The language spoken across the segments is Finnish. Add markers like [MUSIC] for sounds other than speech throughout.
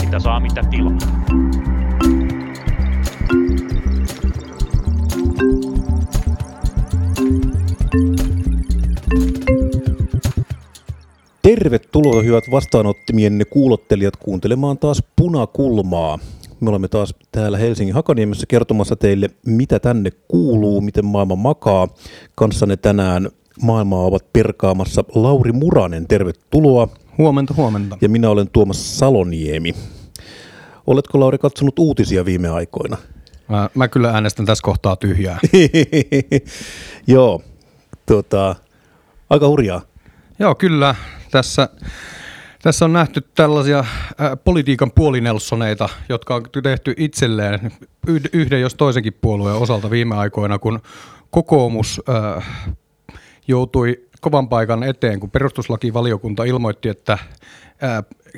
Mitä saa, mitä tilaa. Tervetuloa hyvät vastaanottimienne kuulottelijat kuuntelemaan taas Punakulmaa. Me olemme taas täällä Helsingin Hakaniemessä kertomassa teille, mitä tänne kuuluu, miten maailma makaa. Kanssanne tänään maailmaa ovat perkaamassa Lauri Muranen. Tervetuloa. Huomenta, huomenta. Ja minä olen Tuomas Saloniemi. Oletko Lauri katsonut uutisia viime aikoina? Mä, mä kyllä äänestän tässä kohtaa tyhjää. [LAUGHS] Joo, tota, aika hurjaa. Joo, kyllä. Tässä, tässä on nähty tällaisia äh, politiikan puolinelsoneita, jotka on tehty itselleen yhden jos toisenkin puolueen osalta viime aikoina, kun kokoomus äh, joutui kovan paikan eteen, kun perustuslakivaliokunta ilmoitti, että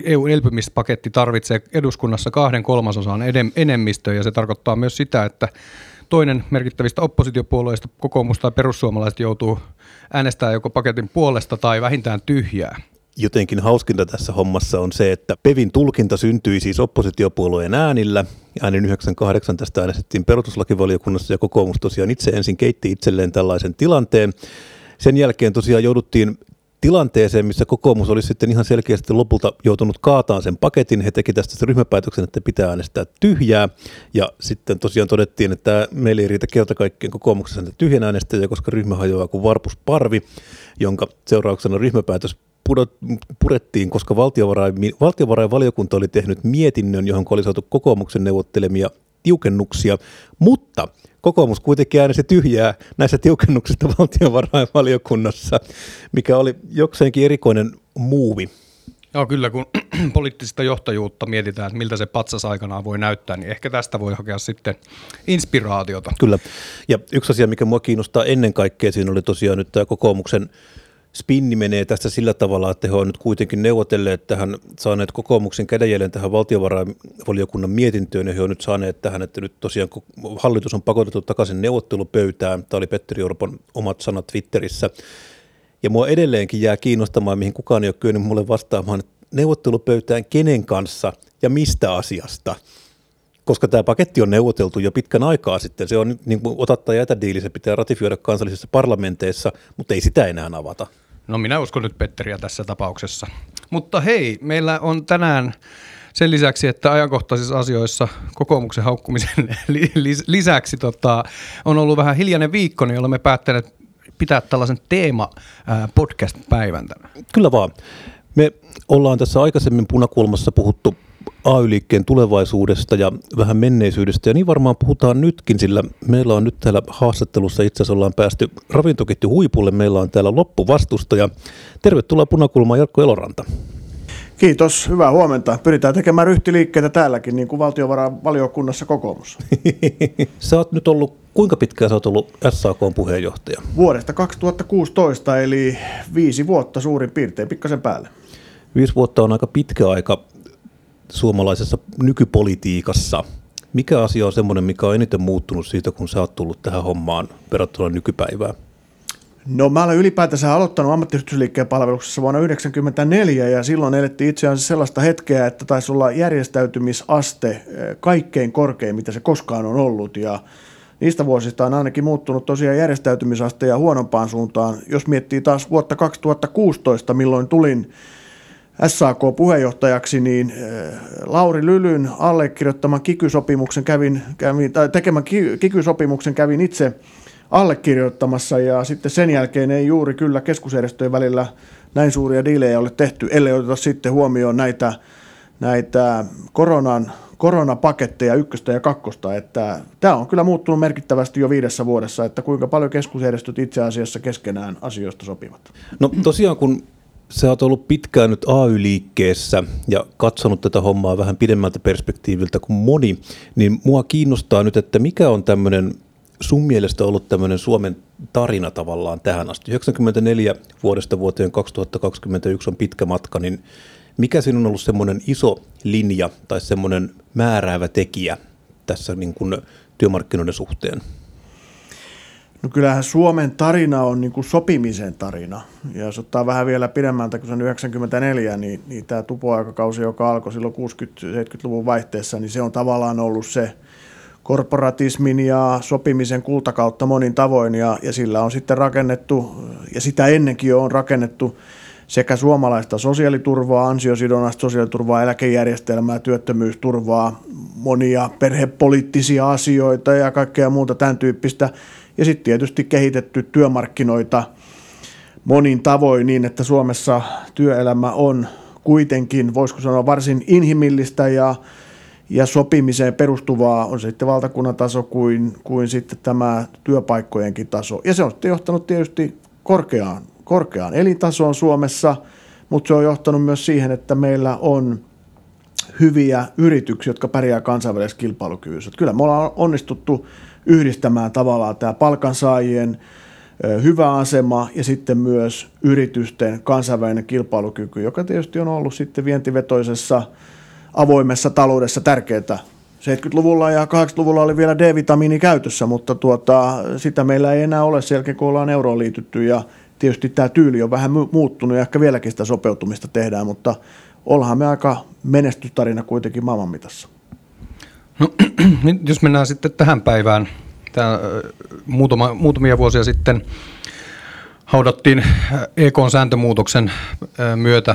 EU-elpymispaketti tarvitsee eduskunnassa kahden kolmasosan enemmistöä, ja se tarkoittaa myös sitä, että toinen merkittävistä oppositiopuolueista, kokoomus tai perussuomalaiset, joutuu äänestämään joko paketin puolesta tai vähintään tyhjää. Jotenkin hauskinta tässä hommassa on se, että Pevin tulkinta syntyi siis oppositiopuolueen äänillä. Äänin 98 tästä äänestettiin perustuslakivaliokunnassa ja kokoomus tosiaan itse ensin keitti itselleen tällaisen tilanteen. Sen jälkeen tosiaan jouduttiin tilanteeseen, missä kokoomus olisi sitten ihan selkeästi lopulta joutunut kaataan sen paketin. He teki tästä sen ryhmäpäätöksen, että pitää äänestää tyhjää. Ja sitten tosiaan todettiin, että meillä ei riitä kerta kaikkien kokoomuksessa tyhjän äänestäjä, koska ryhmä hajoaa kuin varpusparvi, jonka seurauksena ryhmäpäätös purettiin, koska valtiovarain, valtiovarainvaliokunta oli tehnyt mietinnön, johon oli saatu kokoomuksen neuvottelemia tiukennuksia, mutta kokoomus kuitenkin äänesi tyhjää näissä tiukennuksista valtiovarainvaliokunnassa, mikä oli jokseenkin erikoinen muuvi. Joo, kyllä kun [CLEARS THROAT] poliittista johtajuutta mietitään, että miltä se patsas aikanaan voi näyttää, niin ehkä tästä voi hakea sitten inspiraatiota. Kyllä, ja yksi asia, mikä mua kiinnostaa ennen kaikkea, siinä oli tosiaan nyt tämä kokoomuksen spinni menee tästä sillä tavalla, että he ovat nyt kuitenkin neuvotelleet tähän, saaneet kokoomuksen kädenjäljen tähän valtiovarainvaliokunnan mietintöön, ja he ovat nyt saaneet tähän, että nyt tosiaan hallitus on pakotettu takaisin neuvottelupöytään. Tämä oli Petteri Orpon omat sanat Twitterissä. Ja mua edelleenkin jää kiinnostamaan, mihin kukaan ei ole kyennyt mulle vastaamaan, että neuvottelupöytään kenen kanssa ja mistä asiasta – koska tämä paketti on neuvoteltu jo pitkän aikaa sitten. Se on niin kuin ota tai jätä diili, se pitää ratifioida kansallisissa parlamenteissa, mutta ei sitä enää avata. No minä uskon nyt Petteriä tässä tapauksessa. Mutta hei, meillä on tänään sen lisäksi, että ajankohtaisissa asioissa kokoomuksen haukkumisen [LAUGHS] lisäksi tota, on ollut vähän hiljainen viikko, niin olemme päättäneet pitää tällaisen teema podcast-päivän tänään. Kyllä vaan. Me ollaan tässä aikaisemmin punakulmassa puhuttu AY-liikkeen tulevaisuudesta ja vähän menneisyydestä, ja niin varmaan puhutaan nytkin, sillä meillä on nyt täällä haastattelussa itse asiassa ollaan päästy ravintoketju huipulle, meillä on täällä loppuvastustaja. Tervetuloa Punakulmaan Jarkko Eloranta. Kiitos, hyvää huomenta. Pyritään tekemään ryhtiliikkeitä täälläkin, niin kuin valtiovarainvaliokunnassa kokoomus. [LAUGHS] sä oot nyt ollut, kuinka pitkään sä oot ollut SAK puheenjohtaja? Vuodesta 2016, eli viisi vuotta suurin piirtein, pikkasen päälle. Viisi vuotta on aika pitkä aika suomalaisessa nykypolitiikassa. Mikä asia on semmoinen, mikä on eniten muuttunut siitä, kun sä oot tullut tähän hommaan verrattuna nykypäivään? No mä olen ylipäätänsä aloittanut ammattiyhdistysliikkeen palveluksessa vuonna 1994 ja silloin elettiin itse asiassa sellaista hetkeä, että taisi olla järjestäytymisaste eh, kaikkein korkein, mitä se koskaan on ollut ja niistä vuosista on ainakin muuttunut tosiaan järjestäytymisaste ja huonompaan suuntaan. Jos miettii taas vuotta 2016, milloin tulin SAK-puheenjohtajaksi, niin äh, Lauri Lylyn allekirjoittaman kikysopimuksen kävin, kävin tai tekemän kikysopimuksen kävin itse allekirjoittamassa ja sitten sen jälkeen ei juuri kyllä keskusjärjestöjen välillä näin suuria diilejä ole tehty, ellei oteta sitten huomioon näitä, näitä koronan, koronapaketteja ykköstä ja kakkosta. Että tämä on kyllä muuttunut merkittävästi jo viidessä vuodessa, että kuinka paljon keskusjärjestöt itse asiassa keskenään asioista sopivat. No tosiaan kun Sä oot ollut pitkään nyt AY-liikkeessä ja katsonut tätä hommaa vähän pidemmältä perspektiiviltä kuin moni, niin mua kiinnostaa nyt, että mikä on tämmöinen sun mielestä ollut tämmöinen Suomen tarina tavallaan tähän asti? 94 vuodesta vuoteen 2021 on pitkä matka, niin mikä siinä on ollut semmoinen iso linja tai semmoinen määräävä tekijä tässä niin kuin työmarkkinoiden suhteen? No kyllähän Suomen tarina on niin kuin sopimisen tarina. Ja jos ottaa vähän vielä pidemmältä kuin se 94, niin, niin tämä tupoaikakausi, joka alkoi silloin 60-70-luvun vaihteessa, niin se on tavallaan ollut se korporatismin ja sopimisen kultakautta monin tavoin. Ja, ja sillä on sitten rakennettu, ja sitä ennenkin jo on rakennettu sekä suomalaista sosiaaliturvaa, ansiosidonnaista sosiaaliturvaa, eläkejärjestelmää, työttömyysturvaa, monia perhepoliittisia asioita ja kaikkea muuta tämän tyyppistä – ja sitten tietysti kehitetty työmarkkinoita monin tavoin niin, että Suomessa työelämä on kuitenkin, voisiko sanoa, varsin inhimillistä ja, ja sopimiseen perustuvaa on sitten valtakunnan taso kuin, kuin sitten tämä työpaikkojenkin taso. Ja se on sitten johtanut tietysti korkeaan, korkeaan elintasoon Suomessa, mutta se on johtanut myös siihen, että meillä on hyviä yrityksiä, jotka pärjää kansainvälisessä kilpailukyvyssä. Kyllä me ollaan onnistuttu yhdistämään tavallaan tämä palkansaajien hyvä asema ja sitten myös yritysten kansainvälinen kilpailukyky, joka tietysti on ollut sitten vientivetoisessa avoimessa taloudessa tärkeää. 70-luvulla ja 80-luvulla oli vielä D-vitamiini käytössä, mutta tuota, sitä meillä ei enää ole sen jälkeen, kun ollaan euroon liitytty ja tietysti tämä tyyli on vähän muuttunut ja ehkä vieläkin sitä sopeutumista tehdään, mutta ollaan me aika menestystarina kuitenkin maailman No, [CLEARS THROAT] jos mennään sitten tähän päivään, Tämä, muutama, muutamia vuosia sitten haudattiin EK-sääntömuutoksen myötä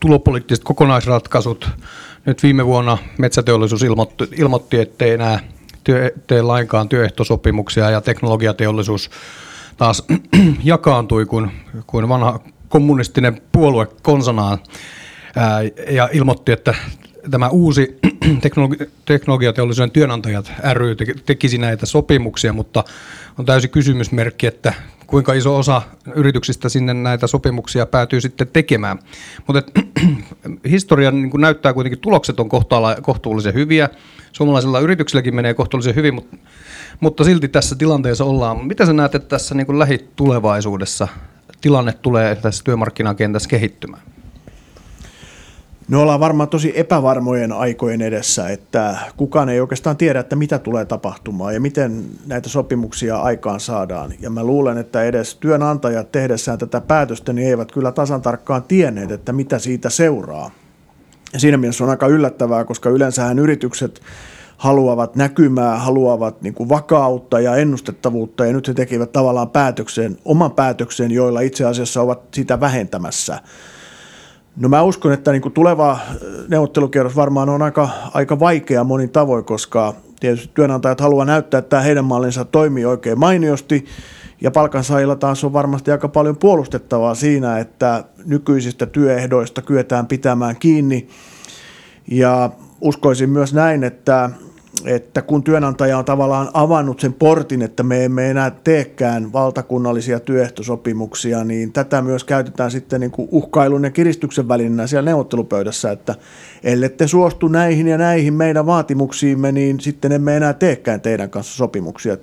tulopoliittiset kokonaisratkaisut. Nyt viime vuonna metsäteollisuus ilmoitti, ilmoitti ettei enää työ, tee lainkaan työehtosopimuksia ja teknologiateollisuus taas [CLEARS THROAT] jakaantui kuin, kuin vanha kommunistinen puolue konsanaan ja ilmoitti, että tämä uusi [CLEARS THROAT] teknologi- teknologiateollisuuden työnantajat ry tekisi näitä sopimuksia, mutta on täysin kysymysmerkki, että kuinka iso osa yrityksistä sinne näitä sopimuksia päätyy sitten tekemään. Mutta [CLEARS THROAT] historia niin näyttää kuitenkin, tulokset on kohtuullisen hyviä. Suomalaisilla yrityksilläkin menee kohtuullisen hyvin, mutta, mutta silti tässä tilanteessa ollaan. Mitä sä näet, että tässä niin lähitulevaisuudessa tilanne tulee tässä työmarkkinakentässä kehittymään? Me ollaan varmaan tosi epävarmojen aikojen edessä, että kukaan ei oikeastaan tiedä, että mitä tulee tapahtumaan ja miten näitä sopimuksia aikaan saadaan. Ja mä luulen, että edes työnantajat tehdessään tätä päätöstä, niin eivät kyllä tasan tarkkaan tienneet, että mitä siitä seuraa. Ja siinä mielessä on aika yllättävää, koska yleensähän yritykset haluavat näkymää, haluavat niin kuin vakautta ja ennustettavuutta, ja nyt he tekivät tavallaan päätöksen, oman päätöksen, joilla itse asiassa ovat sitä vähentämässä – No mä uskon, että niin tuleva äh, neuvottelukierros varmaan on aika, aika vaikea monin tavoin, koska tietysti työnantajat haluaa näyttää, että heidän mallinsa toimii oikein mainiosti, ja palkansaajilla taas on varmasti aika paljon puolustettavaa siinä, että nykyisistä työehdoista kyetään pitämään kiinni. Ja uskoisin myös näin, että että kun työnantaja on tavallaan avannut sen portin, että me emme enää teekään valtakunnallisia työehtosopimuksia, niin tätä myös käytetään sitten niin kuin uhkailun ja kiristyksen välinä siellä neuvottelupöydässä, että ellette suostu näihin ja näihin meidän vaatimuksiimme, niin sitten emme enää teekään teidän kanssa sopimuksia.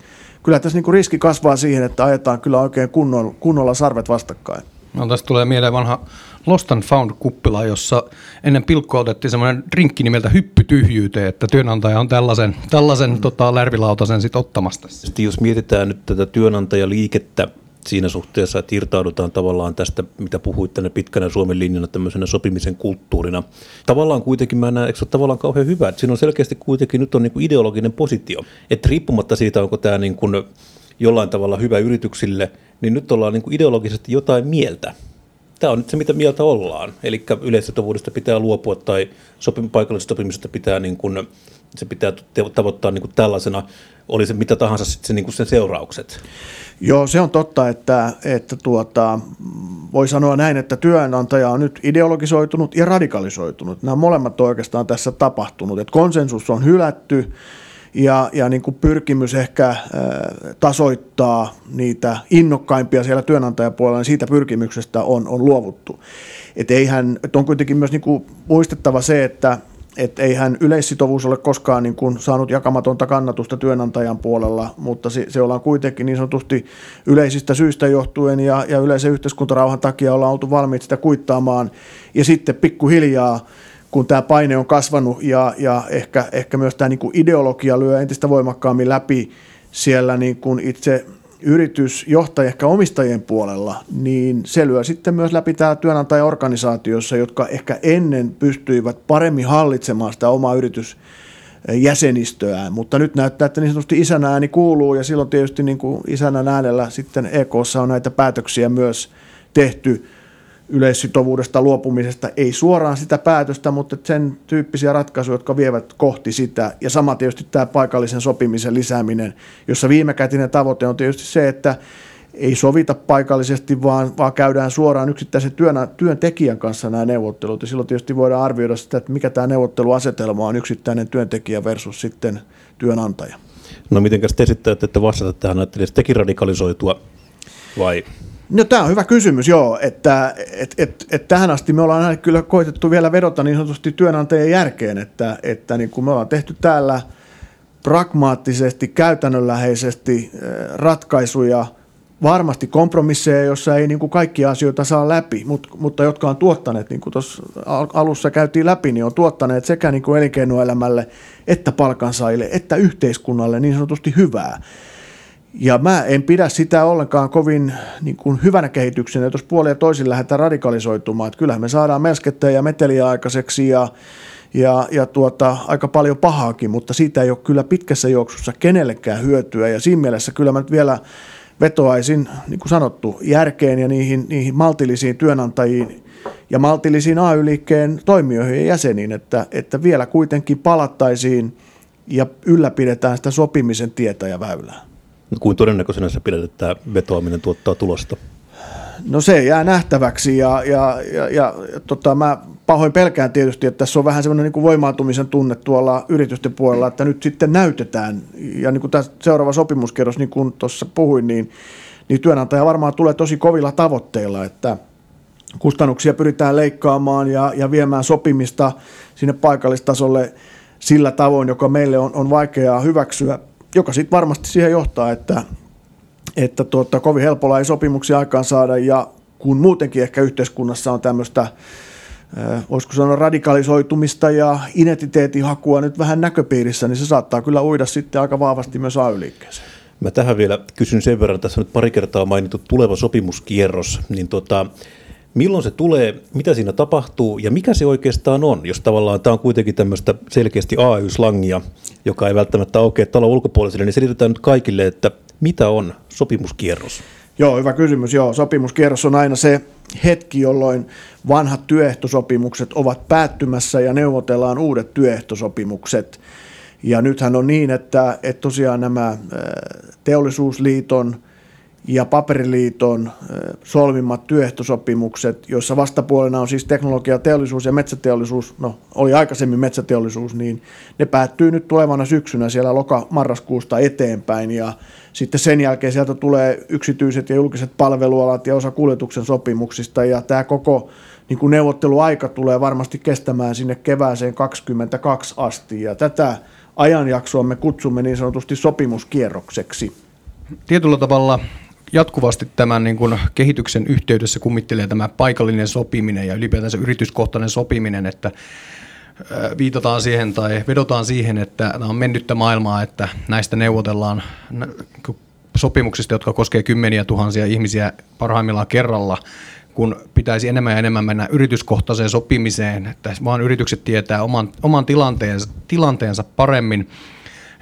Kyllä tässä niin kuin riski kasvaa siihen, että ajetaan kyllä oikein kunnolla, kunnolla sarvet vastakkain. No, tästä tulee mieleen vanha Lost and Found-kuppila, jossa ennen pilkkoa otettiin semmoinen drinkki nimeltä hyppytyhjyyteen, että työnantaja on tällaisen, tällaisen mm. tota, lärvilautasen sitten ottamasta. Sitten jos mietitään nyt tätä työnantajaliikettä siinä suhteessa, että irtaudutaan tavallaan tästä, mitä puhuit tänne pitkänä Suomen linjana tämmöisenä sopimisen kulttuurina. Tavallaan kuitenkin mä näen, eikö se ole tavallaan kauhean hyvä, että siinä on selkeästi kuitenkin nyt on niin kuin ideologinen positio. Että riippumatta siitä, onko tämä niin kuin jollain tavalla hyvä yrityksille, niin nyt ollaan niin kuin ideologisesti jotain mieltä tämä on nyt se, mitä mieltä ollaan. Eli yleissitovuudesta pitää luopua tai sopim- paikallisesta sopimisesta pitää, niin kuin, se pitää tavoittaa niin kuin tällaisena, oli se mitä tahansa sitten se, niin kuin sen seuraukset. Joo, se on totta, että, että tuota, voi sanoa näin, että työnantaja on nyt ideologisoitunut ja radikalisoitunut. Nämä molemmat on oikeastaan tässä tapahtunut. Että konsensus on hylätty, ja, ja niin kuin pyrkimys ehkä äh, tasoittaa niitä innokkaimpia siellä työnantajapuolella, niin siitä pyrkimyksestä on, on luovuttu. Et eihän, et on kuitenkin myös niin kuin muistettava se, että et eihän yleissitovuus ole koskaan niin kuin saanut jakamatonta kannatusta työnantajan puolella, mutta se, se ollaan kuitenkin niin sanotusti yleisistä syistä johtuen ja, ja yleisen yhteiskuntarauhan takia ollaan oltu valmiit sitä kuittaamaan. Ja sitten pikkuhiljaa kun tämä paine on kasvanut ja, ja ehkä, ehkä myös tämä niin kuin ideologia lyö entistä voimakkaammin läpi siellä niin kuin itse yritysjohtajien, ehkä omistajien puolella, niin se lyö sitten myös läpi täällä työnantajaorganisaatiossa, jotka ehkä ennen pystyivät paremmin hallitsemaan sitä omaa yritys jäsenistöään, mutta nyt näyttää, että niin sanotusti isän ääni kuuluu ja silloin tietysti niin kuin isänän äänellä sitten EKssa on näitä päätöksiä myös tehty yleissitovuudesta luopumisesta, ei suoraan sitä päätöstä, mutta sen tyyppisiä ratkaisuja, jotka vievät kohti sitä. Ja sama tietysti tämä paikallisen sopimisen lisääminen, jossa viimekätinen tavoite on tietysti se, että ei sovita paikallisesti, vaan, vaan käydään suoraan yksittäisen työn, työntekijän kanssa nämä neuvottelut. Ja silloin tietysti voidaan arvioida sitä, että mikä tämä neuvotteluasetelma on yksittäinen työntekijä versus sitten työnantaja. No miten te sitten että vastata tähän, ajattelisi tekin radikalisoitua vai No tämä on hyvä kysymys, joo, että et, et, et tähän asti me ollaan kyllä koitettu vielä vedota niin sanotusti työnantajien järkeen, että, että niin kuin me ollaan tehty täällä pragmaattisesti, käytännönläheisesti eh, ratkaisuja, varmasti kompromisseja, joissa ei niin kuin kaikkia asioita saa läpi, mutta, mutta jotka on tuottaneet, niin kuin tuossa alussa käytiin läpi, niin on tuottaneet sekä niin kuin elinkeinoelämälle että palkansaajille että yhteiskunnalle niin sanotusti hyvää. Ja mä en pidä sitä ollenkaan kovin niin kuin hyvänä kehityksenä, jos puoli ja toisin lähdetään radikalisoitumaan. Että kyllähän me saadaan melskettä ja meteliä aikaiseksi ja, ja, ja tuota, aika paljon pahaakin, mutta siitä ei ole kyllä pitkässä juoksussa kenellekään hyötyä. Ja siinä mielessä kyllä mä nyt vielä vetoaisin, niin kuin sanottu, järkeen ja niihin, niihin maltillisiin työnantajiin ja maltillisiin AY-liikkeen toimijoihin ja jäseniin, että, että vielä kuitenkin palattaisiin ja ylläpidetään sitä sopimisen tietä ja väylää. Kuin todennäköisenä sä pidät, että vetoaminen tuottaa tulosta? No se jää nähtäväksi ja, ja, ja, ja tota, mä pahoin pelkään tietysti, että tässä on vähän semmoinen niin voimaantumisen tunne tuolla yritysten puolella, että nyt sitten näytetään. Ja niin kuin tämä seuraava sopimuskerros, niin kuin tuossa puhuin, niin, niin työnantaja varmaan tulee tosi kovilla tavoitteilla, että kustannuksia pyritään leikkaamaan ja, ja viemään sopimista sinne paikallistasolle sillä tavoin, joka meille on, on vaikeaa hyväksyä – joka sitten varmasti siihen johtaa, että, että tuota, kovin helpolla ei sopimuksia aikaan saada ja kun muutenkin ehkä yhteiskunnassa on tämmöistä voisiko sanoa radikalisoitumista ja identiteetin hakua nyt vähän näköpiirissä, niin se saattaa kyllä uida sitten aika vahvasti myös AY-liikkeeseen. Mä tähän vielä kysyn sen verran, tässä on nyt pari kertaa mainittu tuleva sopimuskierros, niin tota, milloin se tulee, mitä siinä tapahtuu ja mikä se oikeastaan on, jos tavallaan tämä on kuitenkin tämmöistä selkeästi AY-slangia, joka ei välttämättä aukea talon ulkopuolisille, niin selitetään nyt kaikille, että mitä on sopimuskierros? Joo, hyvä kysymys. Joo, sopimuskierros on aina se hetki, jolloin vanhat työehtosopimukset ovat päättymässä ja neuvotellaan uudet työehtosopimukset. Ja nythän on niin, että, että tosiaan nämä teollisuusliiton – ja Paperiliiton solvimmat työehtosopimukset, joissa vastapuolena on siis teknologia, teollisuus ja metsäteollisuus, no oli aikaisemmin metsäteollisuus, niin ne päättyy nyt tulevana syksynä siellä loka-marraskuusta eteenpäin. Ja sitten sen jälkeen sieltä tulee yksityiset ja julkiset palvelualat ja osa kuljetuksen sopimuksista. Ja tämä koko niin kuin neuvotteluaika tulee varmasti kestämään sinne kevääseen 2022 asti. Ja tätä ajanjaksoa me kutsumme niin sanotusti sopimuskierrokseksi. Tietyllä tavalla jatkuvasti tämän niin kuin kehityksen yhteydessä kummittelee tämä paikallinen sopiminen ja ylipäätänsä yrityskohtainen sopiminen, että viitataan siihen tai vedotaan siihen, että tämä on mennyttä maailmaa, että näistä neuvotellaan sopimuksista, jotka koskee kymmeniä tuhansia ihmisiä parhaimmillaan kerralla, kun pitäisi enemmän ja enemmän mennä yrityskohtaiseen sopimiseen, että vaan yritykset tietää oman, oman tilanteensa, tilanteensa paremmin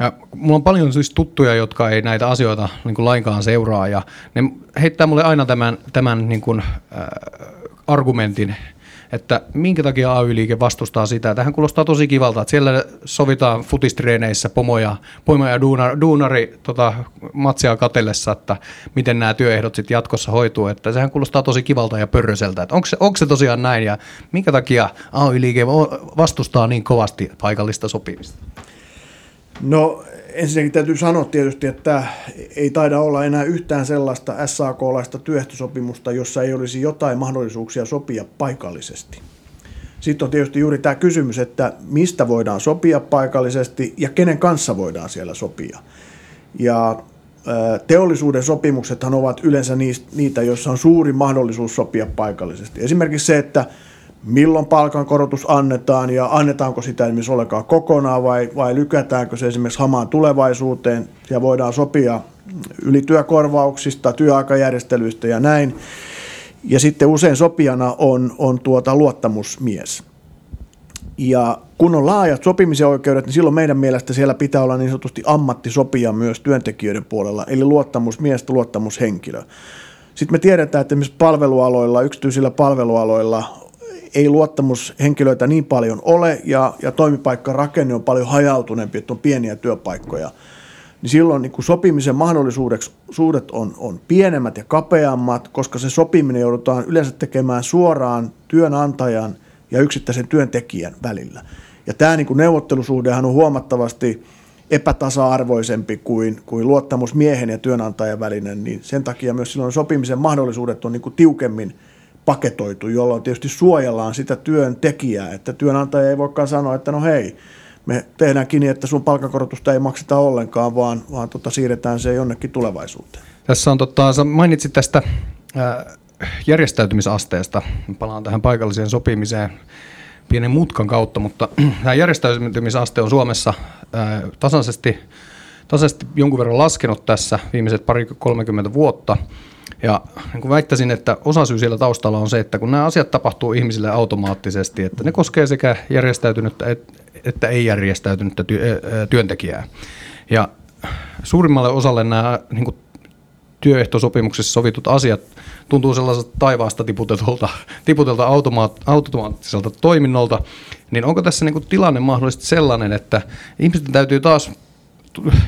ja mulla on paljon siis tuttuja, jotka ei näitä asioita niin kuin lainkaan seuraa ja ne heittää mulle aina tämän, tämän niin kuin, äh, argumentin, että minkä takia AY-liike vastustaa sitä. Tähän kuulostaa tosi kivalta, että siellä sovitaan futistreeneissä pomoja, pomoja ja duunari, tota, matsia katellessa, että miten nämä työehdot sitten jatkossa hoituu. Että sehän kuulostaa tosi kivalta ja pörröseltä. Onko, se, onko se tosiaan näin ja minkä takia AY-liike vastustaa niin kovasti paikallista sopimista? No ensinnäkin täytyy sanoa tietysti, että ei taida olla enää yhtään sellaista SAK-laista työehtosopimusta, jossa ei olisi jotain mahdollisuuksia sopia paikallisesti. Sitten on tietysti juuri tämä kysymys, että mistä voidaan sopia paikallisesti ja kenen kanssa voidaan siellä sopia. Ja teollisuuden sopimuksethan ovat yleensä niitä, joissa on suuri mahdollisuus sopia paikallisesti. Esimerkiksi se, että milloin palkankorotus annetaan ja annetaanko sitä esimerkiksi ollenkaan kokonaan vai, vai lykätäänkö se esimerkiksi hamaan tulevaisuuteen ja voidaan sopia ylityökorvauksista, työaikajärjestelyistä ja näin. Ja sitten usein sopijana on, on tuota luottamusmies. Ja kun on laajat sopimisen oikeudet, niin silloin meidän mielestä siellä pitää olla niin sanotusti ammattisopija myös työntekijöiden puolella, eli luottamusmies, luottamushenkilö. Sitten me tiedetään, että esimerkiksi palvelualoilla, yksityisillä palvelualoilla ei luottamushenkilöitä niin paljon ole ja, ja toimipaikkarakenne on paljon hajautuneempi, että on pieniä työpaikkoja. Niin silloin niin sopimisen mahdollisuudet on, on pienemmät ja kapeammat, koska se sopiminen joudutaan yleensä tekemään suoraan työnantajan ja yksittäisen työntekijän välillä. Ja tämä niin neuvottelusuhdehan on huomattavasti epätasa-arvoisempi kuin, kuin luottamusmiehen ja työnantajan välinen, niin sen takia myös silloin sopimisen mahdollisuudet on niin kuin tiukemmin paketoitu, jolloin tietysti suojellaan sitä työntekijää, että työnantaja ei voikaan sanoa, että no hei, me tehdään kiinni, että sun palkankorotusta ei makseta ollenkaan, vaan, vaan tota, siirretään se jonnekin tulevaisuuteen. Tässä on, tota, sä mainitsit tästä äh, järjestäytymisasteesta. Palaan tähän paikalliseen sopimiseen pienen mutkan kautta, mutta [CLEARS THROAT] tämä järjestäytymisaste on Suomessa ää, tasaisesti, tasaisesti jonkun verran laskenut tässä viimeiset pari 30 vuotta. Ja niin kuin väittäisin, että osa syy siellä taustalla on se, että kun nämä asiat tapahtuu ihmisille automaattisesti, että ne koskee sekä järjestäytynyttä että ei järjestäytynyttä työntekijää. Ja suurimmalle osalle nämä niin kuin työehtosopimuksessa sovitut asiat tuntuu sellaiselta taivaasta tiputelta, [LAUGHS] tiputelta automaat, automaattiselta toiminnolta, niin onko tässä niin kuin tilanne mahdollisesti sellainen, että ihmisten täytyy taas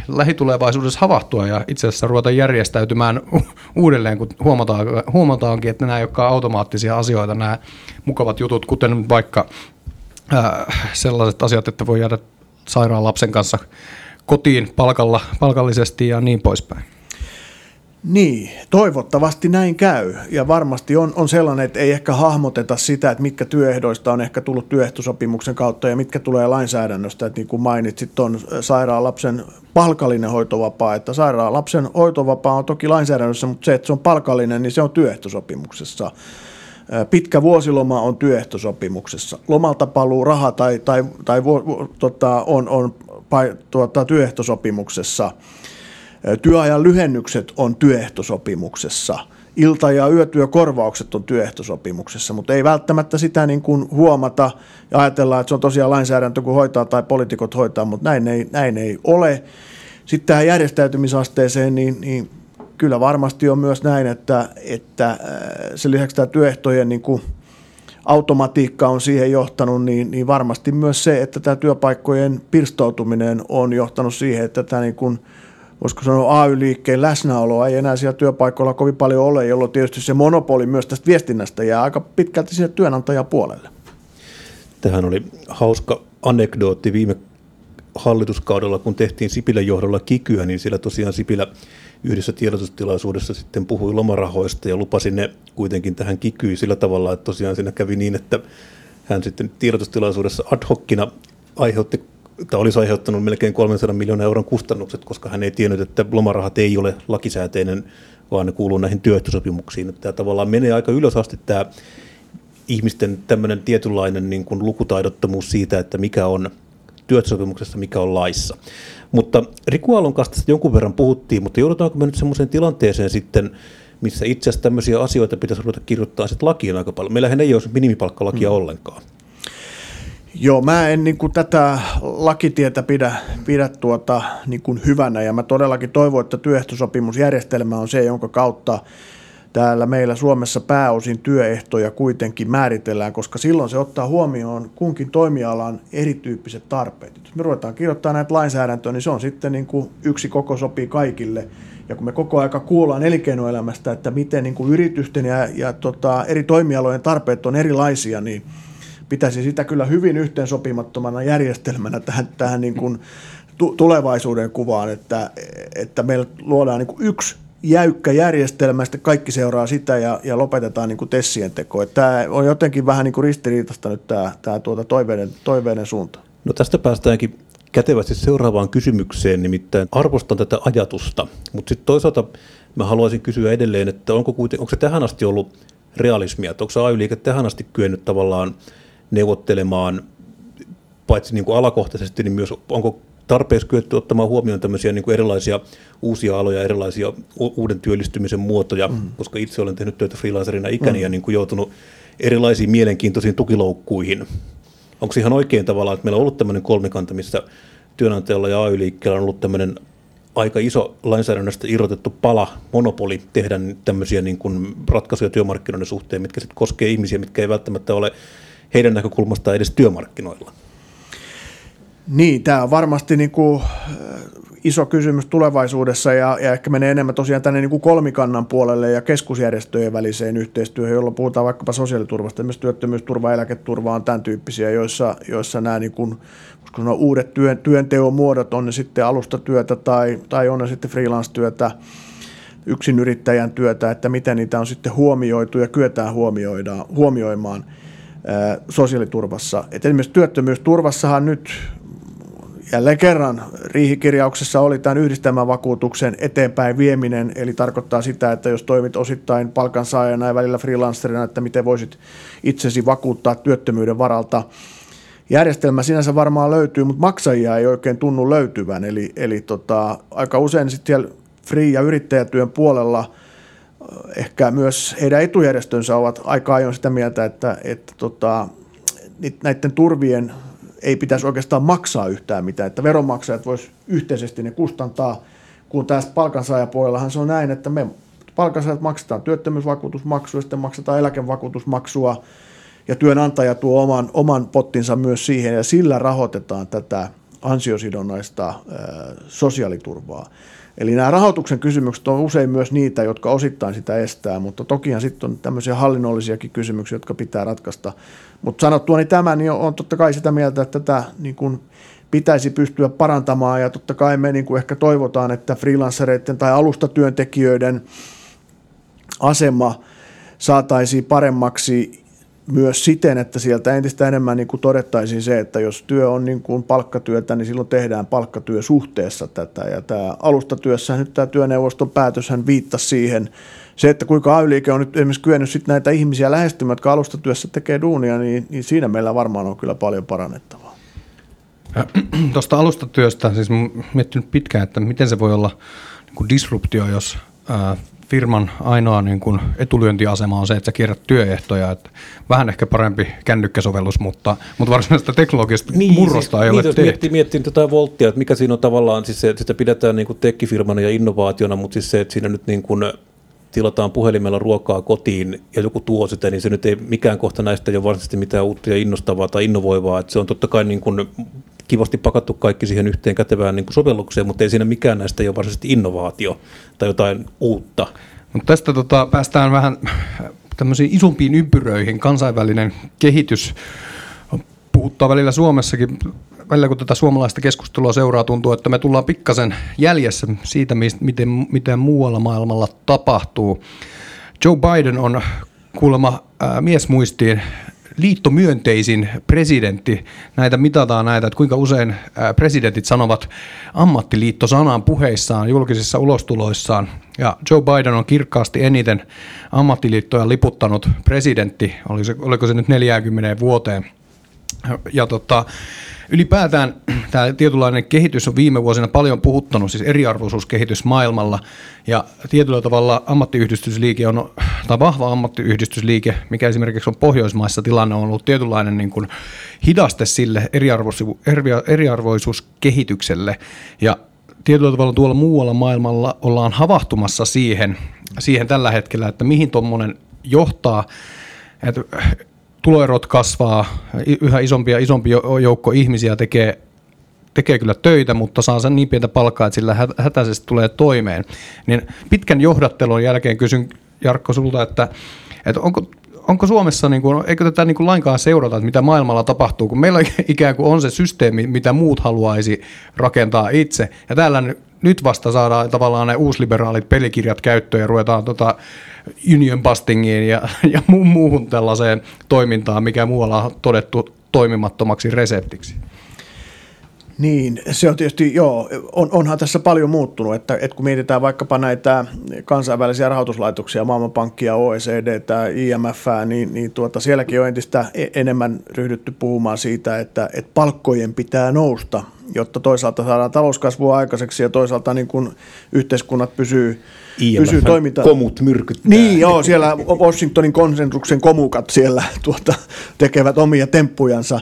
lähitulevaisuudessa havahtua ja itse asiassa ruveta järjestäytymään uudelleen, kun huomataan, huomataankin, että nämä ei olekaan automaattisia asioita, nämä mukavat jutut, kuten vaikka ää, sellaiset asiat, että voi jäädä sairaan lapsen kanssa kotiin palkalla, palkallisesti ja niin poispäin. Niin, toivottavasti näin käy. Ja varmasti on, on sellainen, että ei ehkä hahmoteta sitä, että mitkä työehdoista on ehkä tullut työehtosopimuksen kautta ja mitkä tulee lainsäädännöstä. Että niin kuin mainitsit, on sairaan lapsen palkallinen hoitovapaa. Että sairaan lapsen hoitovapaa on toki lainsäädännössä, mutta se, että se on palkallinen, niin se on työehtosopimuksessa. Pitkä vuosiloma on työehtosopimuksessa. Lomalta paluu raha tai, tai, tai tota, on, on tuota, työehtosopimuksessa – Työajan lyhennykset on työehtosopimuksessa. Ilta- ja yötyökorvaukset on työehtosopimuksessa, mutta ei välttämättä sitä niin kuin huomata ja ajatellaan, että se on tosiaan lainsäädäntö, kun hoitaa tai poliitikot hoitaa, mutta näin ei, näin ei ole. Sitten tähän järjestäytymisasteeseen, niin, niin kyllä varmasti on myös näin, että, että sen lisäksi tämä työehtojen niin kuin automatiikka on siihen johtanut, niin, niin varmasti myös se, että tämä työpaikkojen pirstoutuminen on johtanut siihen, että tämä niin kuin – voisiko sanoa AY-liikkeen läsnäoloa ei enää siellä työpaikoilla kovin paljon ole, jolloin tietysti se monopoli myös tästä viestinnästä jää aika pitkälti sinne työnantajapuolelle. Tähän oli hauska anekdootti viime hallituskaudella, kun tehtiin Sipilän johdolla kikyä, niin siellä tosiaan Sipilä yhdessä tiedotustilaisuudessa sitten puhui lomarahoista ja lupasi ne kuitenkin tähän kikyyn sillä tavalla, että tosiaan siinä kävi niin, että hän sitten tiedotustilaisuudessa ad hocina aiheutti tai olisi aiheuttanut melkein 300 miljoonaa euron kustannukset, koska hän ei tiennyt, että lomarahat ei ole lakisääteinen, vaan ne kuuluu näihin työehtosopimuksiin. Tämä tavallaan menee aika ylös asti tämä ihmisten tämmöinen tietynlainen niin kuin lukutaidottomuus siitä, että mikä on työehtosopimuksessa, mikä on laissa. Mutta Riku Aallon kanssa jonkun verran puhuttiin, mutta joudutaanko me nyt semmoiseen tilanteeseen sitten, missä itse asiassa tämmöisiä asioita pitäisi ruveta kirjoittaa sitten lakiin aika paljon. Meillähän ei ole minimipalkkalakia mm. ollenkaan. Joo, mä en niin kuin tätä lakitietä pidä, pidä tuota, niin kuin hyvänä ja mä todellakin toivon, että työehtosopimusjärjestelmä on se, jonka kautta täällä meillä Suomessa pääosin työehtoja kuitenkin määritellään, koska silloin se ottaa huomioon kunkin toimialan erityyppiset tarpeet. Jos me ruvetaan kirjoittamaan näitä lainsäädäntöä, niin se on sitten niin kuin yksi koko sopii kaikille. Ja kun me koko aika kuullaan elinkeinoelämästä, että miten niin kuin yritysten ja, ja tota, eri toimialojen tarpeet on erilaisia, niin – pitäisi sitä kyllä hyvin yhteensopimattomana järjestelmänä tähän, tähän niin kuin tulevaisuuden kuvaan, että, että meillä luodaan niin kuin yksi jäykkä järjestelmä, sitten kaikki seuraa sitä ja, ja lopetetaan niin kuin tessien teko. Että tämä on jotenkin vähän niin kuin ristiriitasta nyt tämä, tämä tuota toiveiden, toiveiden suunta. No tästä päästäänkin kätevästi seuraavaan kysymykseen, nimittäin arvostan tätä ajatusta, mutta sitten toisaalta mä haluaisin kysyä edelleen, että onko, kuiten, onko se tähän asti ollut realismia? Että onko AY-liike tähän asti kyennyt tavallaan neuvottelemaan paitsi niin kuin alakohtaisesti, niin myös onko tarpeeksi kyetty ottamaan huomioon tämmöisiä niin kuin erilaisia uusia aloja, erilaisia uuden työllistymisen muotoja, mm. koska itse olen tehnyt työtä freelancerina ikäni mm. ja niin kuin joutunut erilaisiin mielenkiintoisiin tukiloukkuihin. Onko se ihan oikein tavallaan, että meillä on ollut tämmöinen kolmikanta, missä työnantajalla ja AY-liikkeellä on ollut tämmöinen aika iso lainsäädännöstä irrotettu pala, monopoli tehdä tämmöisiä niin kuin ratkaisuja työmarkkinoiden suhteen, mitkä sitten koskee ihmisiä, mitkä ei välttämättä ole heidän näkökulmastaan edes työmarkkinoilla. Niin, tämä on varmasti niin kuin iso kysymys tulevaisuudessa ja, ja ehkä menee enemmän tosiaan tänne niin kuin kolmikannan puolelle ja keskusjärjestöjen väliseen yhteistyöhön, jolla puhutaan vaikkapa sosiaaliturvasta. Myös työttömyysturva, eläketurva on tämän tyyppisiä, joissa, joissa nämä niin kuin, sanoa, uudet työn, työnteon muodot, on ne sitten alustatyötä tai, tai on ne sitten freelance-työtä, yksinyrittäjän työtä, että miten niitä on sitten huomioitu ja kyetään huomioimaan sosiaaliturvassa. Et esimerkiksi työttömyysturvassahan nyt jälleen kerran riihikirjauksessa oli tämän yhdistelmävakuutuksen eteenpäin vieminen, eli tarkoittaa sitä, että jos toimit osittain palkansaajana ja välillä freelancerina, että miten voisit itsesi vakuuttaa työttömyyden varalta. Järjestelmä sinänsä varmaan löytyy, mutta maksajia ei oikein tunnu löytyvän, eli, eli tota, aika usein sitten siellä free- ja yrittäjätyön puolella ehkä myös heidän etujärjestönsä ovat aika ajoin sitä mieltä, että, että tota, näiden turvien ei pitäisi oikeastaan maksaa yhtään mitään, että veronmaksajat vois yhteisesti ne kustantaa, kun tässä palkansaajapuolellahan se on näin, että me palkansaajat maksetaan työttömyysvakuutusmaksua, sitten maksetaan eläkevakuutusmaksua, ja työnantaja tuo oman, oman pottinsa myös siihen, ja sillä rahoitetaan tätä ansiosidonnaista sosiaaliturvaa. Eli nämä rahoituksen kysymykset on usein myös niitä, jotka osittain sitä estää, mutta tokihan sitten on tämmöisiä hallinnollisiakin kysymyksiä, jotka pitää ratkaista. Mutta sanottua niin tämä, niin on totta kai sitä mieltä, että tätä niin kuin pitäisi pystyä parantamaan ja totta kai me niin kuin ehkä toivotaan, että freelancereiden tai alustatyöntekijöiden asema saataisiin paremmaksi myös siten, että sieltä entistä enemmän niin kuin todettaisiin se, että jos työ on niin kuin palkkatyötä, niin silloin tehdään palkkatyö suhteessa tätä. Ja tämä alustatyössä nyt tämä työneuvoston päätöshän viittasi siihen, se, että kuinka ay on nyt esimerkiksi kyennyt sit näitä ihmisiä lähestymään, jotka alustatyössä tekee duunia, niin, niin siinä meillä varmaan on kyllä paljon parannettavaa. [CLEARS THROAT] Tuosta alustatyöstä, siis miettinyt pitkään, että miten se voi olla niin kuin disruptio, jos ää, firman ainoa niin kuin etulyöntiasema on se, että sä kierrät työehtoja. Että vähän ehkä parempi kännykkäsovellus, mutta, mutta varsinaista teknologista niin, murrosta siis, ei niin, ole tehty. Miettii, miettii tätä volttia, että mikä siinä on tavallaan, siis se, että sitä pidetään niin kuin tekkifirmana ja innovaationa, mutta siis se, että siinä nyt niin kuin tilataan puhelimella ruokaa kotiin ja joku tuo sitä, niin se nyt ei mikään kohta näistä ei ole varsinaisesti mitään uutta ja innostavaa tai innovoivaa. Että se on totta kai niin kuin kivasti pakattu kaikki siihen yhteen kätevään niin kuin sovellukseen, mutta ei siinä mikään näistä ole varsinaisesti innovaatio tai jotain uutta. Mutta tästä tota, päästään vähän tämmöisiin isompiin ympyröihin. Kansainvälinen kehitys puhuttaa välillä Suomessakin välillä kun tätä suomalaista keskustelua seuraa, tuntuu, että me tullaan pikkasen jäljessä siitä, miten, miten muualla maailmalla tapahtuu. Joe Biden on kuulemma ää, miesmuistiin liittomyönteisin presidentti. Näitä mitataan näitä, että kuinka usein presidentit sanovat ammattiliitto-sanan puheissaan, julkisissa ulostuloissaan. Ja Joe Biden on kirkkaasti eniten ammattiliittoja liputtanut presidentti, oliko se, oliko se nyt 40 vuoteen. Ja tota, ylipäätään tämä tietynlainen kehitys on viime vuosina paljon puhuttanut, siis eriarvoisuuskehitys maailmalla. Ja tietyllä tavalla ammattiyhdistysliike on, tai vahva ammattiyhdistysliike, mikä esimerkiksi on Pohjoismaissa tilanne, on ollut tietynlainen niin kuin hidaste sille eriarvoisu, eriarvoisuuskehitykselle. Ja tietyllä tavalla tuolla muualla maailmalla ollaan havahtumassa siihen, siihen tällä hetkellä, että mihin tuommoinen johtaa. Että tuloerot kasvaa, yhä isompi ja isompi joukko ihmisiä tekee, tekee kyllä töitä, mutta saa sen niin pientä palkkaa, että sillä hätäisesti tulee toimeen. Niin pitkän johdattelun jälkeen kysyn Jarkko sulta, että, että onko, onko Suomessa, niin kuin, eikö tätä niin kuin lainkaan seurata, että mitä maailmalla tapahtuu, kun meillä [LAUGHS] ikään kuin on se systeemi, mitä muut haluaisi rakentaa itse, ja täällä nyt vasta saadaan tavallaan ne uusliberaalit pelikirjat käyttöön ja ruvetaan tota union bustingiin ja, ja mu- muuhun tällaiseen toimintaan, mikä muualla on todettu toimimattomaksi reseptiksi. Niin, se on tietysti, joo, on, onhan tässä paljon muuttunut, että, että kun mietitään vaikkapa näitä kansainvälisiä rahoituslaitoksia, Maailmanpankkia, OECD, IMF, niin, niin tuota, sielläkin on entistä e-, enemmän ryhdytty puhumaan siitä, että, että palkkojen pitää nousta, jotta toisaalta saadaan talouskasvua aikaiseksi ja toisaalta niin kun yhteiskunnat pysyy, pysyy toiminta. komut myrkyttää. Niin, joo, siellä Washingtonin konsensuksen komukat siellä tuota, tekevät omia temppujansa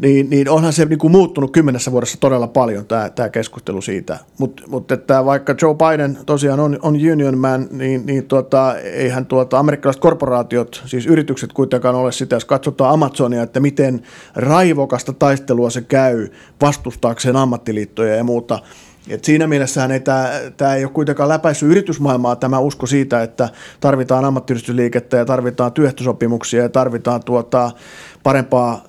niin, niin onhan se niin kuin muuttunut kymmenessä vuodessa todella paljon tämä, tämä keskustelu siitä. Mutta mut vaikka Joe Biden tosiaan on, on union man, niin, niin tuota, eihän tuota, amerikkalaiset korporaatiot, siis yritykset kuitenkaan ole sitä, jos katsotaan Amazonia, että miten raivokasta taistelua se käy vastustaakseen ammattiliittoja ja muuta – et siinä mielessähän ei tämä, tämä ei ole kuitenkaan läpäissyt yritysmaailmaa tämä usko siitä, että tarvitaan ammattiyhdistysliikettä ja tarvitaan työehtosopimuksia ja tarvitaan tuota parempaa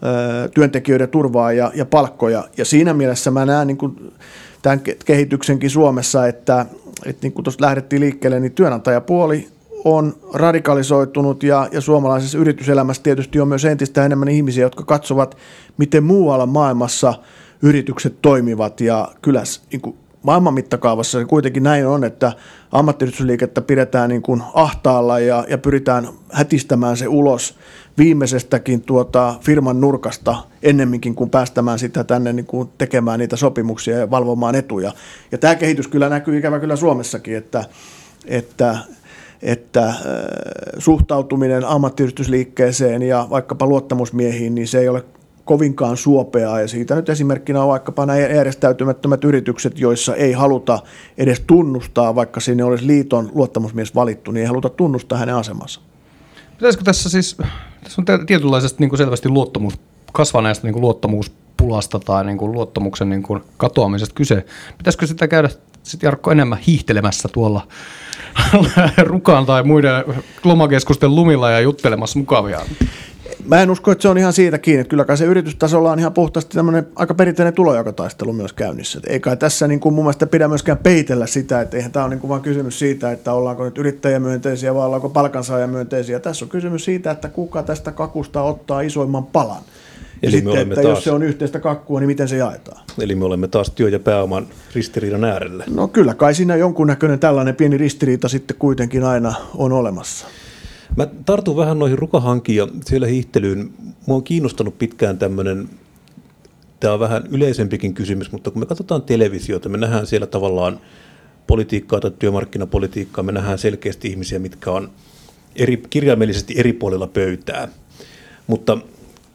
työntekijöiden turvaa ja, ja palkkoja. Ja siinä mielessä mä näen niin kuin tämän kehityksenkin Suomessa, että, että niin kuin tuossa lähdettiin liikkeelle, niin työnantajapuoli on radikalisoitunut ja, ja suomalaisessa yrityselämässä tietysti on myös entistä enemmän ihmisiä, jotka katsovat, miten muualla maailmassa yritykset toimivat ja kyllä niin kuin maailman mittakaavassa kuitenkin näin on, että ammattiyhdistysliikettä pidetään niin kuin ahtaalla ja, ja pyritään hätistämään se ulos viimeisestäkin tuota firman nurkasta ennemminkin kuin päästämään sitä tänne niin kuin tekemään niitä sopimuksia ja valvomaan etuja. Ja tämä kehitys kyllä näkyy ikävä kyllä Suomessakin, että, että että äh, suhtautuminen ammattiyhdistysliikkeeseen ja vaikkapa luottamusmiehiin, niin se ei ole kovinkaan suopeaa ja siitä nyt esimerkkinä on vaikkapa nämä järjestäytymättömät yritykset, joissa ei haluta edes tunnustaa, vaikka sinne olisi liiton luottamusmies valittu, niin ei haluta tunnustaa hänen asemansa. Pitäisikö tässä siis, tässä on tietynlaisesta niin kuin selvästi luottamus, kasvaneesta niin kuin luottamuspulasta tai niin kuin luottamuksen niin kuin katoamisesta kyse. Pitäisikö sitä käydä sitten Jarkko enemmän hiihtelemässä tuolla [LAUGHS] rukaan tai muiden lomakeskusten lumilla ja juttelemassa mukavia? Mä en usko, että se on ihan siitä kiinni. Kyllä kai se yritystasolla on ihan puhtaasti tämmöinen aika perinteinen tulojakotaistelu myös käynnissä. Ei kai tässä niin kuin mun mielestä pidä myöskään peitellä sitä, että eihän tämä ole niin kuin vaan kysymys siitä, että ollaanko nyt yrittäjämyönteisiä vai ollaanko palkansaajamyönteisiä. Tässä on kysymys siitä, että kuka tästä kakusta ottaa isoimman palan. Ja Eli sitten, että taas, jos se on yhteistä kakkua, niin miten se jaetaan? Eli me olemme taas työ- ja pääoman ristiriidan äärellä. No kyllä, kai siinä jonkunnäköinen tällainen pieni ristiriita sitten kuitenkin aina on olemassa. Mä tartun vähän noihin rukahankiin ja siellä hiihtelyyn. Mua on kiinnostanut pitkään tämmöinen, tämä on vähän yleisempikin kysymys, mutta kun me katsotaan televisiota, me nähdään siellä tavallaan politiikkaa tai työmarkkinapolitiikkaa, me nähdään selkeästi ihmisiä, mitkä on eri, kirjaimellisesti eri puolilla pöytää. Mutta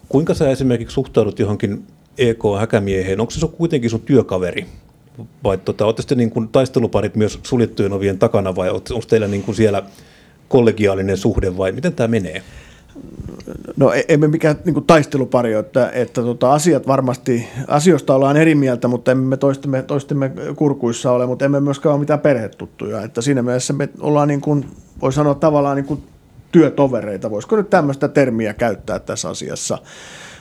kuinka sä esimerkiksi suhtaudut johonkin EK-häkämieheen? Onko se sun kuitenkin sun työkaveri? Vai tota, olette niin kuin taisteluparit myös suljettujen ovien takana vai onko teillä niin kuin siellä – kollegiaalinen suhde vai miten tämä menee? No e- emme mikään niin kuin taistelupari, että, että tota, asiat varmasti, asioista ollaan eri mieltä, mutta emme me toistemme, toistemme kurkuissa ole, mutta emme myöskään ole mitään perhetuttuja. Että siinä mielessä me ollaan, niin kuin, voi sanoa tavallaan niin kuin työtovereita, voisiko nyt tämmöistä termiä käyttää tässä asiassa.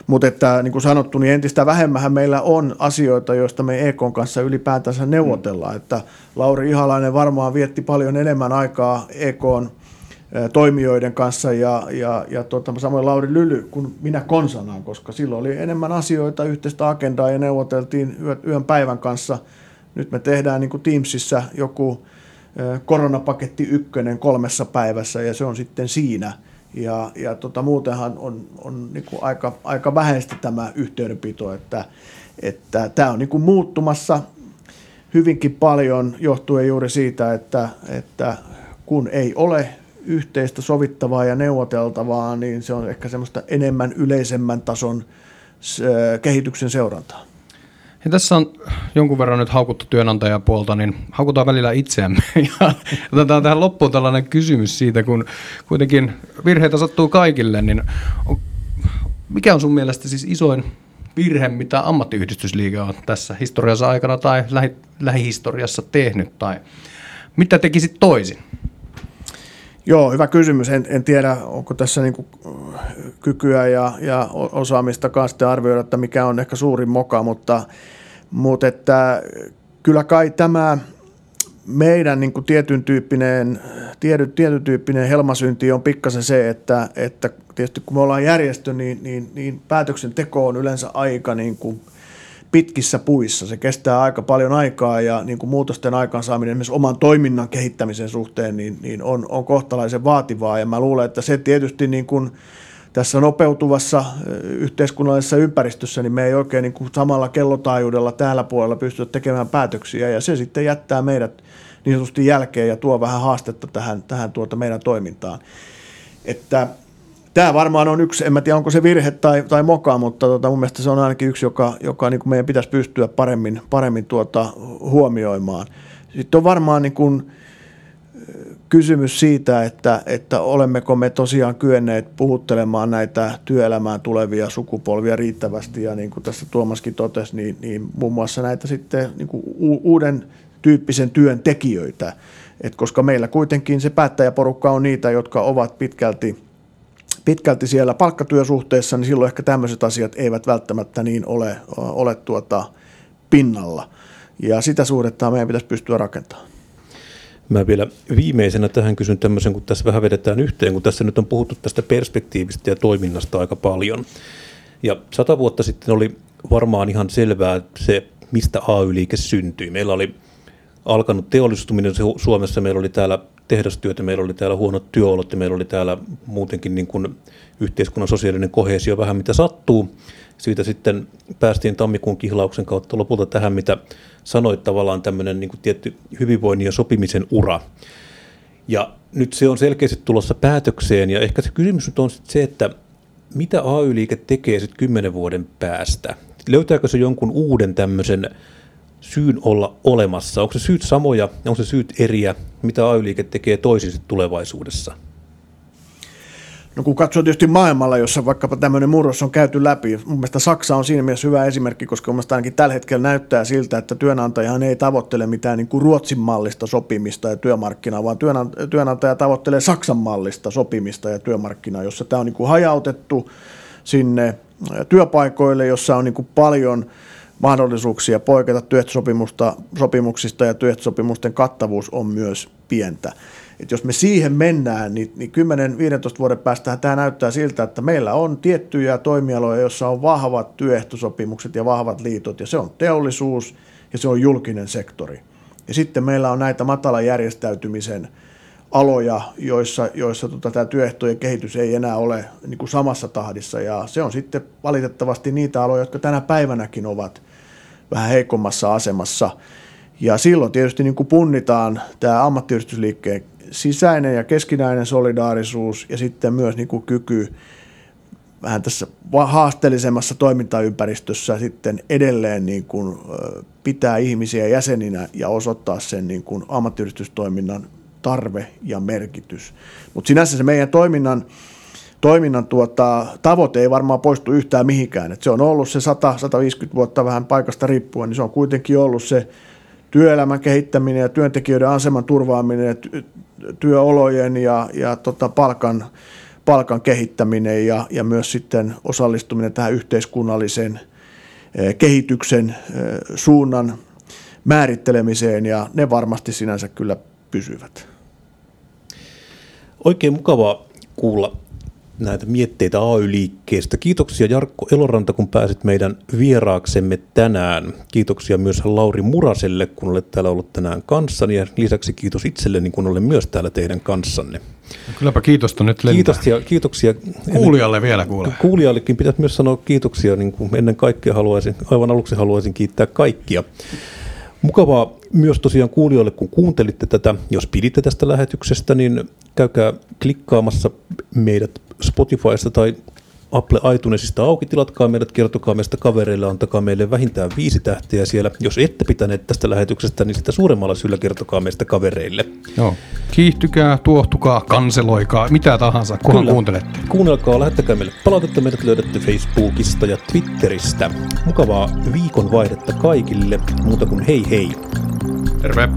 Mutta että niin kuin sanottu, niin entistä vähemmän meillä on asioita, joista me EKn kanssa ylipäätänsä neuvotellaan. Että Lauri Ihalainen varmaan vietti paljon enemmän aikaa EKn toimijoiden kanssa ja, ja, ja tuota, samoin Lauri Lyly kuin minä konsanaan, koska silloin oli enemmän asioita, yhteistä agendaa ja neuvoteltiin yön päivän kanssa. Nyt me tehdään niin kuin Teamsissa joku koronapaketti ykkönen kolmessa päivässä ja se on sitten siinä. Ja, ja tota, muutenhan on, on niin kuin aika, aika vähäistä tämä yhteydenpito, että, että tämä on niin kuin muuttumassa hyvinkin paljon johtuen juuri siitä, että, että kun ei ole yhteistä sovittavaa ja neuvoteltavaa, niin se on ehkä semmoista enemmän yleisemmän tason kehityksen seurantaa. Ja tässä on jonkun verran nyt haukuttu työnantajapuolta, niin haukutaan välillä itseämme. [LAUGHS] Ja otetaan tähän loppuun tällainen kysymys siitä, kun kuitenkin virheitä sattuu kaikille, niin on, mikä on sun mielestä siis isoin virhe, mitä ammattiyhdistysliike on tässä historiassa aikana tai lähi, lähihistoriassa tehnyt, tai mitä tekisit toisin? Joo, hyvä kysymys. En, en tiedä, onko tässä niin kuin kykyä ja, ja osaamista kanssa arvioida, että mikä on ehkä suurin moka, mutta, mutta että kyllä kai tämä meidän niin kuin tietyn tyyppinen, tietyn, tietyn tyyppinen helmasynti on pikkasen se, että, että tietysti kun me ollaan järjestö, niin, niin, niin päätöksenteko on yleensä aika niin kuin pitkissä puissa. Se kestää aika paljon aikaa ja niin kuin muutosten aikaansaaminen esimerkiksi oman toiminnan kehittämisen suhteen niin, niin on, on kohtalaisen vaativaa. Ja mä luulen, että se tietysti niin kuin tässä nopeutuvassa yhteiskunnallisessa ympäristössä, niin me ei oikein niin kuin samalla kellotaajuudella täällä puolella pystytä tekemään päätöksiä ja se sitten jättää meidät niin sanotusti jälkeen ja tuo vähän haastetta tähän, tähän tuota meidän toimintaan. Että Tämä varmaan on yksi, en mä tiedä onko se virhe tai, tai moka, mutta tota, mun mielestä se on ainakin yksi, joka, joka niin kuin meidän pitäisi pystyä paremmin, paremmin tuota, huomioimaan. Sitten on varmaan niin kuin, kysymys siitä, että, että olemmeko me tosiaan kyenneet puhuttelemaan näitä työelämään tulevia sukupolvia riittävästi. Ja niin kuin tässä Tuomaskin totesi, niin, niin muun muassa näitä sitten niin kuin uuden tyyppisen työn tekijöitä. Et koska meillä kuitenkin se päättäjäporukka on niitä, jotka ovat pitkälti – pitkälti siellä palkkatyösuhteessa, niin silloin ehkä tämmöiset asiat eivät välttämättä niin ole, ole tuota pinnalla. Ja sitä suhdetta meidän pitäisi pystyä rakentamaan. Mä vielä viimeisenä tähän kysyn tämmöisen, kun tässä vähän vedetään yhteen, kun tässä nyt on puhuttu tästä perspektiivistä ja toiminnasta aika paljon. Ja sata vuotta sitten oli varmaan ihan selvää se, mistä AY-liike syntyi. Meillä oli alkanut teollistuminen Suomessa, meillä oli täällä tehdastyötä, meillä oli täällä huonot työolot ja meillä oli täällä muutenkin niin kuin yhteiskunnan sosiaalinen kohesio vähän mitä sattuu. Siitä sitten päästiin tammikuun kihlauksen kautta lopulta tähän, mitä sanoit tavallaan tämmöinen niin kuin tietty hyvinvoinnin ja sopimisen ura. Ja nyt se on selkeästi tulossa päätökseen ja ehkä se kysymys nyt on se, että mitä AY-liike tekee sitten kymmenen vuoden päästä? Löytääkö se jonkun uuden tämmöisen syyn olla olemassa? Onko se syyt samoja, onko se syyt eriä, mitä AY-liike tekee toisin tulevaisuudessa? No kun katsoo tietysti maailmalla, jossa vaikkapa tämmöinen murros on käyty läpi, mun mielestä Saksa on siinä mielessä hyvä esimerkki, koska mun mielestä ainakin tällä hetkellä näyttää siltä, että työnantajahan ei tavoittele mitään niin kuin Ruotsin mallista sopimista ja työmarkkinaa, vaan työnantaja tavoittelee Saksan mallista sopimista ja työmarkkinaa, jossa tämä on niin kuin hajautettu sinne työpaikoille, jossa on niin kuin paljon – mahdollisuuksia poiketa työehtosopimuksista ja työehtosopimusten kattavuus on myös pientä. Et jos me siihen mennään, niin, niin 10-15 vuoden päästä tämä näyttää siltä, että meillä on tiettyjä toimialoja, joissa on vahvat työehtosopimukset ja vahvat liitot, ja se on teollisuus ja se on julkinen sektori. Ja sitten meillä on näitä matalan järjestäytymisen aloja, joissa, joissa tota, tämä työehtojen kehitys ei enää ole niin kuin samassa tahdissa, ja se on sitten valitettavasti niitä aloja, jotka tänä päivänäkin ovat – vähän heikommassa asemassa. Ja silloin tietysti niin kuin punnitaan tämä ammattiyhdistysliikkeen sisäinen ja keskinäinen solidaarisuus ja sitten myös niin kuin kyky vähän tässä haasteellisemmassa toimintaympäristössä sitten edelleen niin kuin pitää ihmisiä jäseninä ja osoittaa sen niin kuin ammattiyhdistystoiminnan tarve ja merkitys. Mutta sinänsä se meidän toiminnan toiminnan tuota, tavoite ei varmaan poistu yhtään mihinkään. Et se on ollut se 100-150 vuotta vähän paikasta riippuen, niin se on kuitenkin ollut se työelämän kehittäminen ja työntekijöiden aseman turvaaminen ja työolojen ja, ja tota palkan, palkan kehittäminen ja, ja myös sitten osallistuminen tähän yhteiskunnallisen eh, kehityksen eh, suunnan määrittelemiseen ja ne varmasti sinänsä kyllä pysyvät. Oikein mukava kuulla näitä mietteitä AY-liikkeestä. Kiitoksia Jarkko Eloranta, kun pääsit meidän vieraaksemme tänään. Kiitoksia myös Lauri Muraselle, kun olet täällä ollut tänään kanssani. Ja lisäksi kiitos itselleni, kun olen myös täällä teidän kanssanne. Kylläpä kiitosta nyt lentää. Kiitoksia, kiitoksia. Kuulijalle ennen, vielä kuule. Kuulijallekin pitäisi myös sanoa kiitoksia. Niin kuin ennen kaikkea haluaisin, aivan aluksi haluaisin kiittää kaikkia. Mukavaa myös tosiaan kuulijoille, kun kuuntelitte tätä. Jos piditte tästä lähetyksestä, niin käykää klikkaamassa meidät Spotifysta tai Apple iTunesista auki, tilatkaa meidät, kertokaa meistä kavereille, antakaa meille vähintään viisi tähteä siellä. Jos ette pitäneet tästä lähetyksestä, niin sitä suuremmalla syyllä kertokaa meistä kavereille. Joo. Kiihtykää, tuohtukaa, kanseloikaa, mitä tahansa, kunhan Kyllä. kuuntelette. Kuunnelkaa, lähettäkää meille palautetta, meidät löydätte Facebookista ja Twitteristä. Mukavaa viikonvaihdetta kaikille, muuta kuin hei hei. Terve!